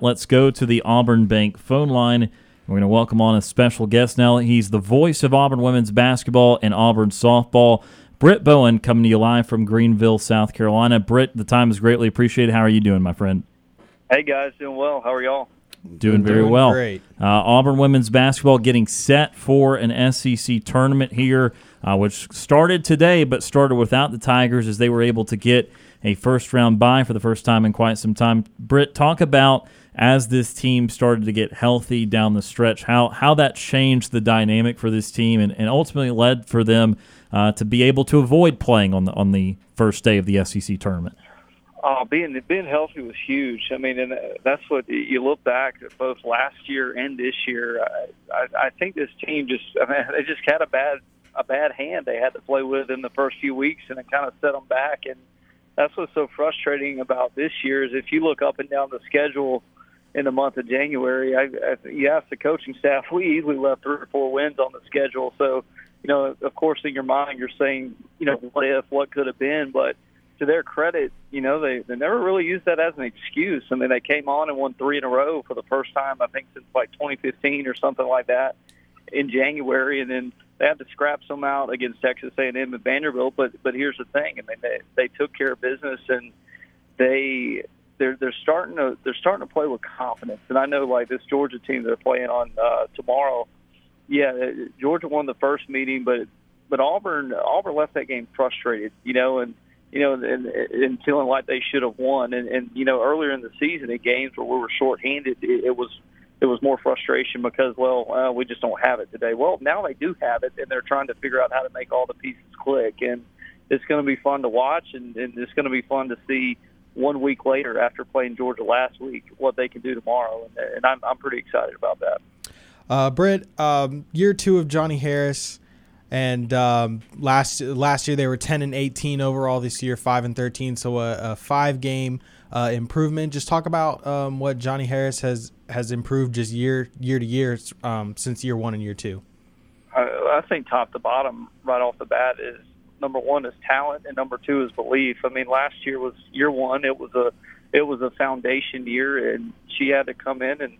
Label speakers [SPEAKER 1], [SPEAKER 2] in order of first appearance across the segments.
[SPEAKER 1] Let's go to the Auburn Bank phone line. We're going to welcome on a special guest now. He's the voice of Auburn women's basketball and Auburn softball. Britt Bowen coming to you live from Greenville, South Carolina. Britt, the time is greatly appreciated. How are you doing, my friend?
[SPEAKER 2] Hey guys, doing well. How are y'all?
[SPEAKER 1] Doing very
[SPEAKER 3] Doing
[SPEAKER 1] well.
[SPEAKER 3] great.
[SPEAKER 1] Uh, Auburn women's basketball getting set for an SEC tournament here, uh, which started today, but started without the Tigers as they were able to get a first round bye for the first time in quite some time. Britt, talk about as this team started to get healthy down the stretch, how how that changed the dynamic for this team and, and ultimately led for them uh, to be able to avoid playing on the on the first day of the SEC tournament.
[SPEAKER 2] Oh, being being healthy was huge. I mean, and that's what you look back at both last year and this year. I, I, I think this team just, I mean, they just had a bad a bad hand they had to play with in the first few weeks, and it kind of set them back. And that's what's so frustrating about this year is if you look up and down the schedule in the month of January, I, I, you ask the coaching staff, we easily left three or four wins on the schedule. So, you know, of course, in your mind, you're saying, you know, what if, what could have been, but to their credit, you know, they, they never really used that as an excuse. I mean, they came on and won three in a row for the first time, I think, since like 2015 or something like that in January, and then they had to scrap some out against Texas A&M and Vanderbilt. But but here's the thing: I mean, they they took care of business, and they they're they're starting to they're starting to play with confidence. And I know like this Georgia team they're playing on uh, tomorrow. Yeah, Georgia won the first meeting, but but Auburn Auburn left that game frustrated, you know, and you know, and, and feeling like they should have won. And, and you know, earlier in the season, in games where we were shorthanded, it, it was it was more frustration because, well, uh, we just don't have it today. Well, now they do have it, and they're trying to figure out how to make all the pieces click. And it's going to be fun to watch, and, and it's going to be fun to see one week later after playing Georgia last week what they can do tomorrow. And, and I'm, I'm pretty excited about that.
[SPEAKER 3] Uh, Britt, um, year two of Johnnie Harris, and um, last last year they were 10 and 18 overall. This year, five and 13, so a, a five game uh, improvement. Just talk about um, what Johnnie Harris has has improved just year year to year um, since year one and year two.
[SPEAKER 2] I, I think top to bottom, right off the bat, is number one is talent, and number two is belief. I mean, last year was year one; it was a it was a foundation year, and she had to come in and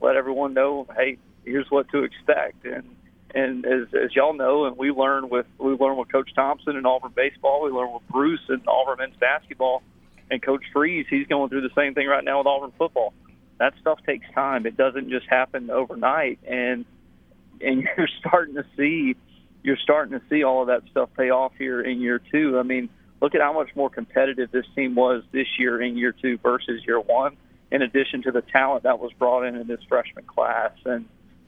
[SPEAKER 2] let everyone know, hey, here's what to expect. And and as as y'all know, and we learn with we learn with Coach Thompson in Auburn baseball, we learn with Bruce in Auburn men's basketball, and Coach Freeze, he's going through the same thing right now with Auburn football. That stuff takes time. It doesn't just happen overnight, and and you're starting to see you're starting to see all of that stuff pay off here in year two. I mean, look at how much more competitive this team was this year in year two versus year one. In addition to the talent that was brought in in this freshman class, and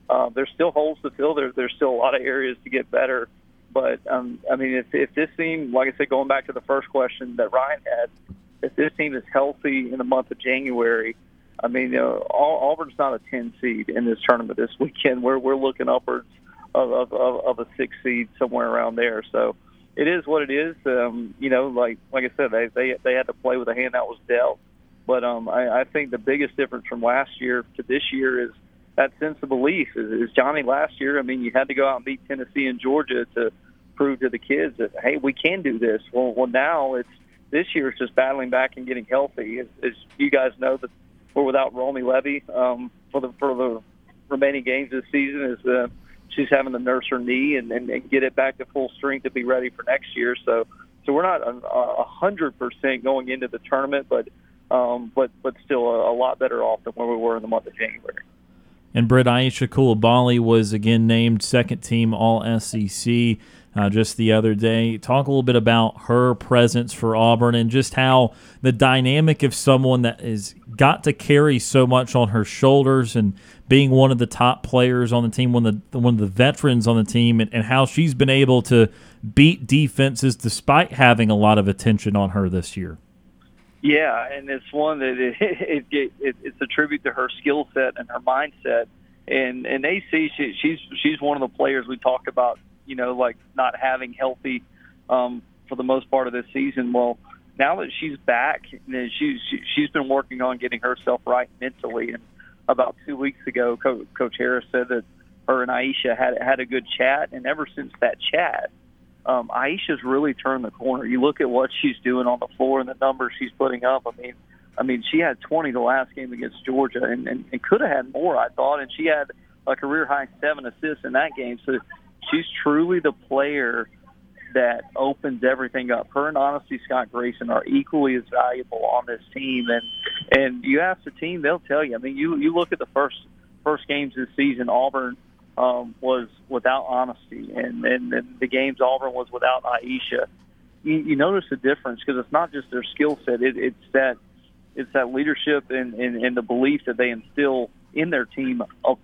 [SPEAKER 2] uh, there's still holes to fill. There, there's still a lot of areas to get better. But um, I mean, if, if this team, like I said, going back to the first question that Ryan had, if this team is healthy in the month of January, I mean, know, Auburn's not a 10 seed in this tournament this weekend. We're we're looking upwards of of, of, of a six seed somewhere around there. So it is what it is. Um, you know, like like I said, they they they had to play with a hand that was dealt. But um, I, I think the biggest difference from last year to this year is that sense of belief. Is, is Johnnie last year? I mean, you had to go out and beat Tennessee and Georgia to prove to the kids that hey, we can do this. Well, well, now it's this year. It's just battling back and getting healthy. As, as you guys know, that we're without Romi Levy um, for the for the remaining games this season. Is uh, she's having to nurse her knee and, and, and get it back to full strength to be ready for next year. So so we're not a hundred percent going into the tournament, but um, but but still a, a lot better off than where we were in the month of January.
[SPEAKER 1] And Britt Aicha Coulibaly was again named second team All SEC uh, just the other day. Talk a little bit about her presence for Auburn and just how the dynamic of someone that has got to carry so much on her shoulders and being one of the top players on the team, one of the one of the veterans on the team, and, and how she's been able to beat defenses despite having a lot of attention on her this year.
[SPEAKER 2] Yeah, and it's one that it, it, it, it it's a tribute to her skill set and her mindset. And and AC, she, she's she's one of the players we talked about. You know, like not having healthy um, for the most part of this season. Well, now that she's back, know, she's she, she's been working on getting herself right mentally. And about two weeks ago, Co- Coach Harris said that her and Aicha had had a good chat, and ever since that chat, um, Aicha's really turned the corner. You look at what she's doing on the floor and the numbers she's putting up. I mean, I mean, she had 20 the last game against Georgia, and, and, and could have had more, I thought. And she had a career high seven assists in that game. So she's truly the player that opens everything up. Her and Honesty Scott Grayson are equally as valuable on this team, and and you ask the team, they'll tell you. I mean, you you look at the first first games this season, Auburn um, was without Honesty, and, and and the games Auburn was without Aicha. You, you notice the difference because it's not just their skill set; it, it's that it's that leadership and, and and the belief that they instill in their team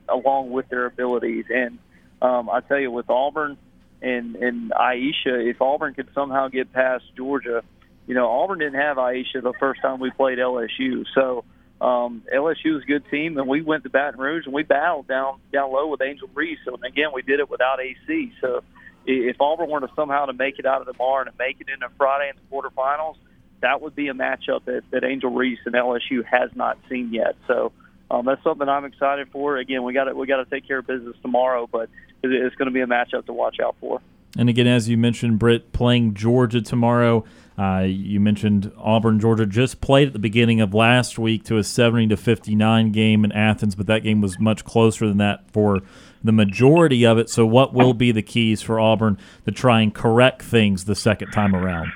[SPEAKER 2] along with their abilities. And um, I tell you, with Auburn and and Aicha, if Auburn could somehow get past Georgia, you know, Auburn didn't have Aicha the first time we played LSU, so. Um, LSU was a good team, and we went to Baton Rouge and we battled down down low with Angel Reese. So and again, we did it without AC. So if Auburn were to somehow to make it out of the barn and make it into Friday in the quarterfinals, that would be a matchup that, that Angel Reese and LSU has not seen yet. So um, that's something I'm excited for. Again, we got we got to take care of business tomorrow, but it's going to be a matchup to watch out for.
[SPEAKER 1] And again, as you mentioned, Britt playing Georgia tomorrow. Uh, you mentioned Auburn, Georgia just played at the beginning of last week to a 70 to 59 game in Athens, but that game was much closer than that for the majority of it. So, what will be the keys for Auburn to try and correct things the second time around?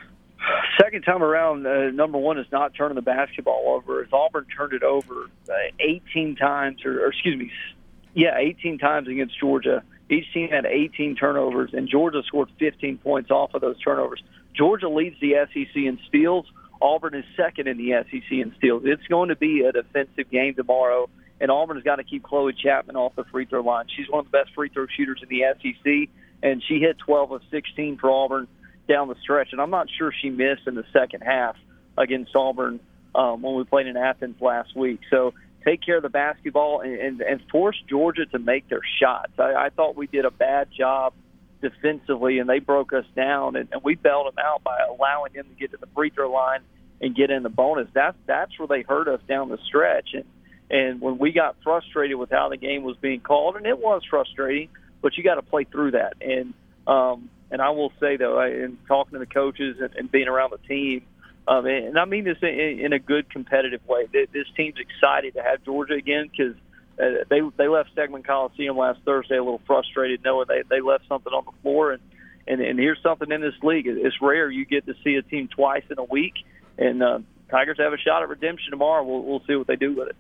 [SPEAKER 2] Second time around, uh, number one is not turning the basketball over. As Auburn turned it over uh, 18 times, or, or excuse me, yeah, 18 times against Georgia. Each team had 18 turnovers, and Georgia scored 15 points off of those turnovers. Georgia leads the SEC in steals. Auburn is second in the SEC in steals. It's going to be a defensive game tomorrow, and Auburn has got to keep Chloe Chapman off the free throw line. She's one of the best free throw shooters in the SEC, and she hit 12 of 16 for Auburn down the stretch, and I'm not sure she missed in the second half against Auburn um, when we played in Athens last week. So take care of the basketball and, and, and force Georgia to make their shots. I, I thought we did a bad job defensively, and they broke us down, and, and we bailed them out by allowing them to get to the free throw line and get in the bonus. That's that's where they hurt us down the stretch, and and when we got frustrated with how the game was being called, and it was frustrating, but you got to play through that. And um, and I will say though, in talking to the coaches and, and being around the team, um, and I mean this in, in a good competitive way. This team's excited to have Georgia again because uh, they they left Stegeman Coliseum last Thursday a little frustrated, knowing they they left something on the floor. And and, and here's something in this league: it's rare you get to see a team twice in a week. And uh, Tigers have a shot at redemption tomorrow. We'll we'll see what they do with it.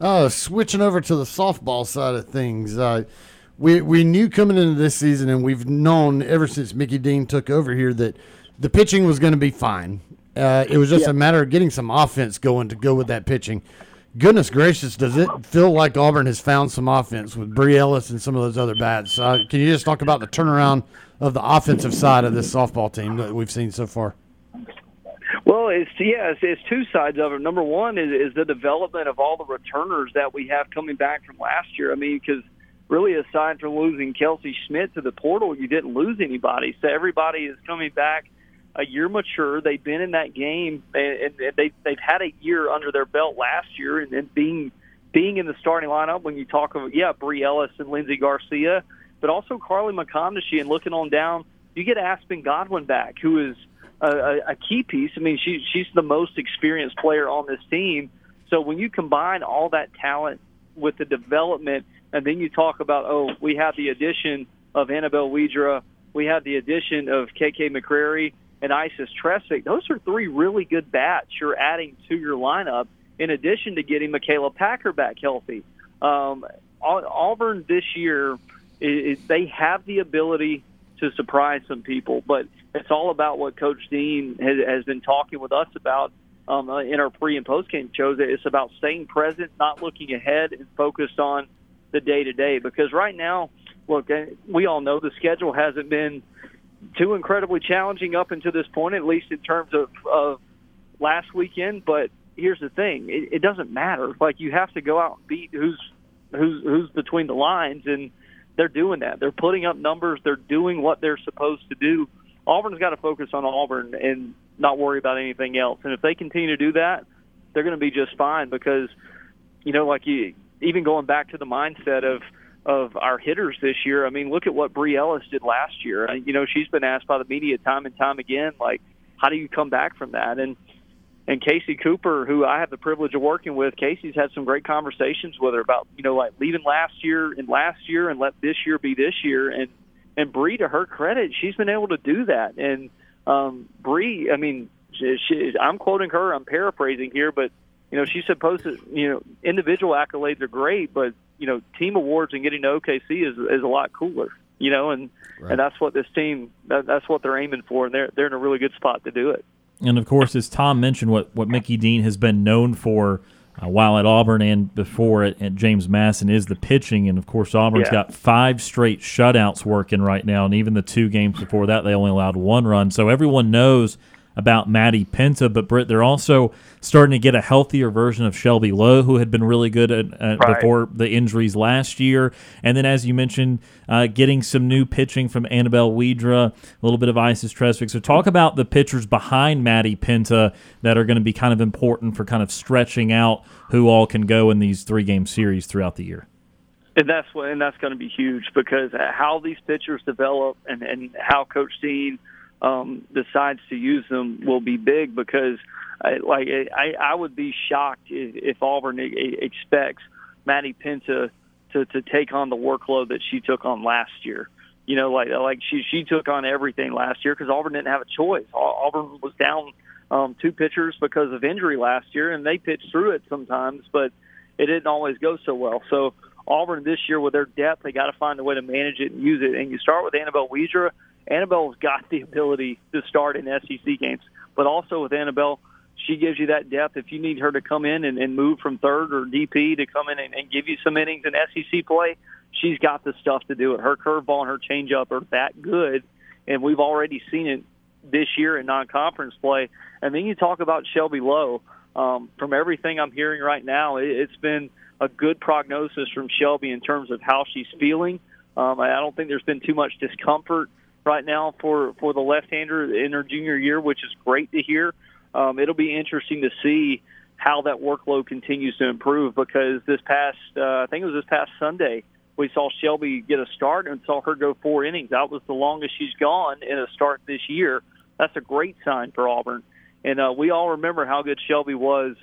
[SPEAKER 4] Uh, switching over to the softball side of things. Uh, we we knew coming into this season, and we've known ever since Mickey Dean took over here that the pitching was going to be fine. Uh, it was just yeah. a matter of getting some offense going to go with that pitching. Goodness gracious, does it feel like Auburn has found some offense with Bri Ellis and some of those other bats? Uh, can you just talk about the turnaround of the offensive side of this softball team that we've seen so far?
[SPEAKER 2] Well, it's yeah, it's, it's two sides of it. Number one is, is the development of all the returners that we have coming back from last year. I mean, because really, aside from losing Kelsey Schmidt to the portal, you didn't lose anybody. So everybody is coming back a year mature. They've been in that game, and they they've had a year under their belt last year, and then being being in the starting lineup. When you talk of yeah, Bri Ellis and Lindsey Garcia, but also Carly McConaughey, and looking on down, you get Aspen Godwin back, who is a, a key piece. I mean, she she's the most experienced player on this team. So when you combine all that talent with the development and then you talk about, oh, we have the addition of Annabelle Widra, we have the addition of KK McCrary and Icess Tresvik. Those are three really good bats you're adding to your lineup, in addition to getting Michaela Packer back healthy. Um, Auburn this year, it, they have the ability to surprise some people, but it's all about what Coach Dean has, has been talking with us about um, in our pre and post game shows. It's about staying present, not looking ahead, and focused on the day to day. Because right now, look, eh, we all know the schedule hasn't been too incredibly challenging up until this point, at least in terms of, of last weekend. But here's the thing: it, it doesn't matter. Like you have to go out and beat who's who's who's between the lines, and they're doing that. They're putting up numbers. They're doing what they're supposed to do. Auburn's got to focus on Auburn and not worry about anything else. And if they continue to do that, they're going to be just fine because, you know, like you even going back to the mindset of of our hitters this year. I mean, look at what Bri Ellis did last year. You know, she's been asked by the media time and time again, like, how do you come back from that? And and Casey Cooper, who I have the privilege of working with, Casey's had some great conversations with her about you know like leaving last year and last year and let this year be this year. And and Bree, to her credit, she's been able to do that. And um, Bree, I mean, she, she, I'm quoting her, I'm paraphrasing here, but you know she's supposed to you know individual accolades are great, but you know team awards and getting to OKC is is a lot cooler. You know, and right. and that's what this team that, that's what they're aiming for, and they're they're in a really good spot to do it.
[SPEAKER 1] And of course, as Tom mentioned, what, what Mickey Dean has been known for uh, while at Auburn and before at, at, James Madison is the pitching. And of course, Auburn's yeah. got five straight shutouts working right now. And even the two games before that, they only allowed one run. So everyone knows about Maddie Penta, but Britt, they're also starting to get a healthier version of Shelby Lowe, who had been really good at, right. before the injuries last year. And then, as you mentioned, uh, getting some new pitching from Annabelle Widra, a little bit of Icess Tresvik. So, talk about the pitchers behind Maddie Penta that are going to be kind of important for kind of stretching out who all can go in these three game series throughout the year.
[SPEAKER 2] And that's what, and that's going to be huge because how these pitchers develop and, and how Coach Dean – um, decides to use them will be big because, I, like, I, I would be shocked if, if Auburn expects Maddie Penta to, to take on the workload that she took on last year. You know, like like she she took on everything last year because Auburn didn't have a choice. Auburn was down um, two pitchers because of injury last year, and they pitched through it sometimes, but it didn't always go so well. So Auburn this year, with their depth, they got to find a way to manage it and use it. And you start with Annabelle Widra Annabelle's got the ability to start in SEC games, but also with Annabelle, she gives you that depth. If you need her to come in and, and move from third or DP to come in and, and give you some innings in SEC play, she's got the stuff to do it. Her curveball and her changeup are that good, and we've already seen it this year in non-conference play. And then you talk about Shelby Lowe. Um, from everything I'm hearing right now, it, it's been a good prognosis from Shelby in terms of how she's feeling. Um, I don't think there's been too much discomfort right now for for the left-hander in her junior year, which is great to hear. Um, it'll be interesting to see how that workload continues to improve because this past uh, I think it was this past Sunday we saw Shelby get a start and saw her go four innings. That was the longest she's gone in a start this year. That's a great sign for Auburn, and uh, we all remember how good Shelby was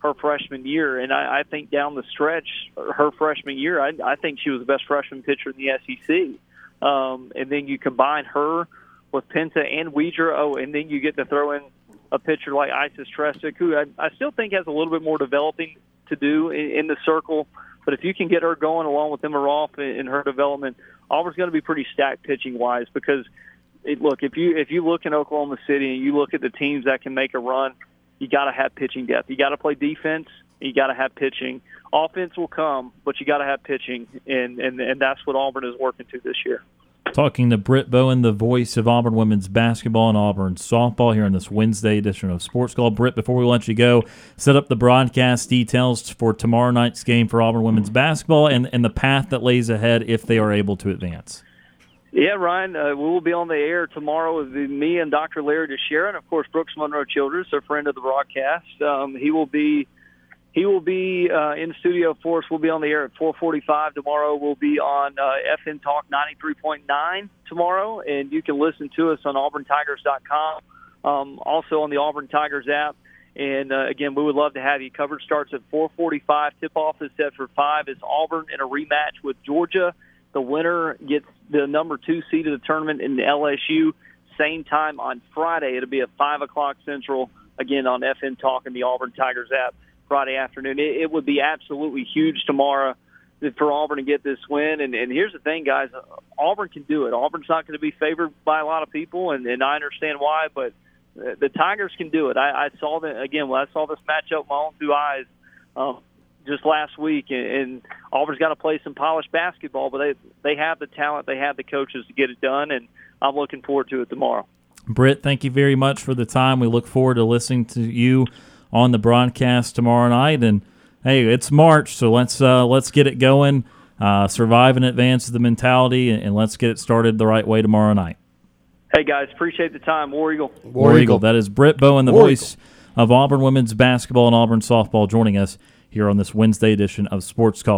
[SPEAKER 2] her freshman year. And I, I think down the stretch, her freshman year, I, I think she was the best freshman pitcher in the SEC. Um, and then you combine her with Penta and Widra. Oh, and then you get to throw in a pitcher like Icess Tresvik, who I, I still think has a little bit more developing to do in, in the circle. But if you can get her going along with Emma Rolfe in, in her development, Auburn's going to be pretty stacked pitching wise because it, look if you if you look in Oklahoma City and you look at the teams that can make a run, you got to have pitching depth. You got to play defense. You got to have pitching. Offense will come, but you got to have pitching, and, and and that's what Auburn is working to this year.
[SPEAKER 1] Talking to Britt Bowen, the voice of Auburn women's basketball and Auburn softball here on this Wednesday edition of Sports Call. Britt, before we let you go, set up the broadcast details for tomorrow night's game for Auburn women's basketball and, and the path that lays ahead if they are able to advance.
[SPEAKER 2] Yeah, Ryan, uh, we will be on the air tomorrow with me and Dr. Larry DeSharon. Of course, Brooks Monroe Childress, a friend of the broadcast. Um, he will be he will be uh, in studio for us. We'll be on the air at 4:45 tomorrow. We'll be on uh, FN Talk 93.9 tomorrow, and you can listen to us on AuburnTigers.com. Um, also on the Auburn Tigers app. And uh, again, we would love to have you. Coverage starts at 4:45. Tip-off is set for five. It's Auburn in a rematch with Georgia. The winner gets the number two seed of the tournament in the LSU. Same time on Friday. It'll be at five o'clock Central. Again on FN Talk and the Auburn Tigers app. Friday afternoon. It, it would be absolutely huge tomorrow for Auburn to get this win. And, and here's the thing, guys: Auburn can do it. Auburn's not going to be favored by a lot of people, and, and I understand why. But the Tigers can do it. I, I saw that again. When I saw this matchup my own two eyes um, just last week, and, and Auburn's got to play some polished basketball, but they they have the talent, they have the coaches to get it done, and I'm looking forward to it tomorrow.
[SPEAKER 1] Britt, thank you very much for the time. We look forward to listening to you on the broadcast tomorrow night. And hey, it's March, so let's uh, let's get it going. Uh, survive in advance of the mentality, and, and, let's get it started the right way tomorrow night.
[SPEAKER 2] Hey guys, appreciate the time. War Eagle.
[SPEAKER 1] War, War Eagle. Eagle. That is Britt Bowen, the War voice Eagle. of Auburn women's basketball and Auburn softball, joining us here on this Wednesday edition of Sports Call.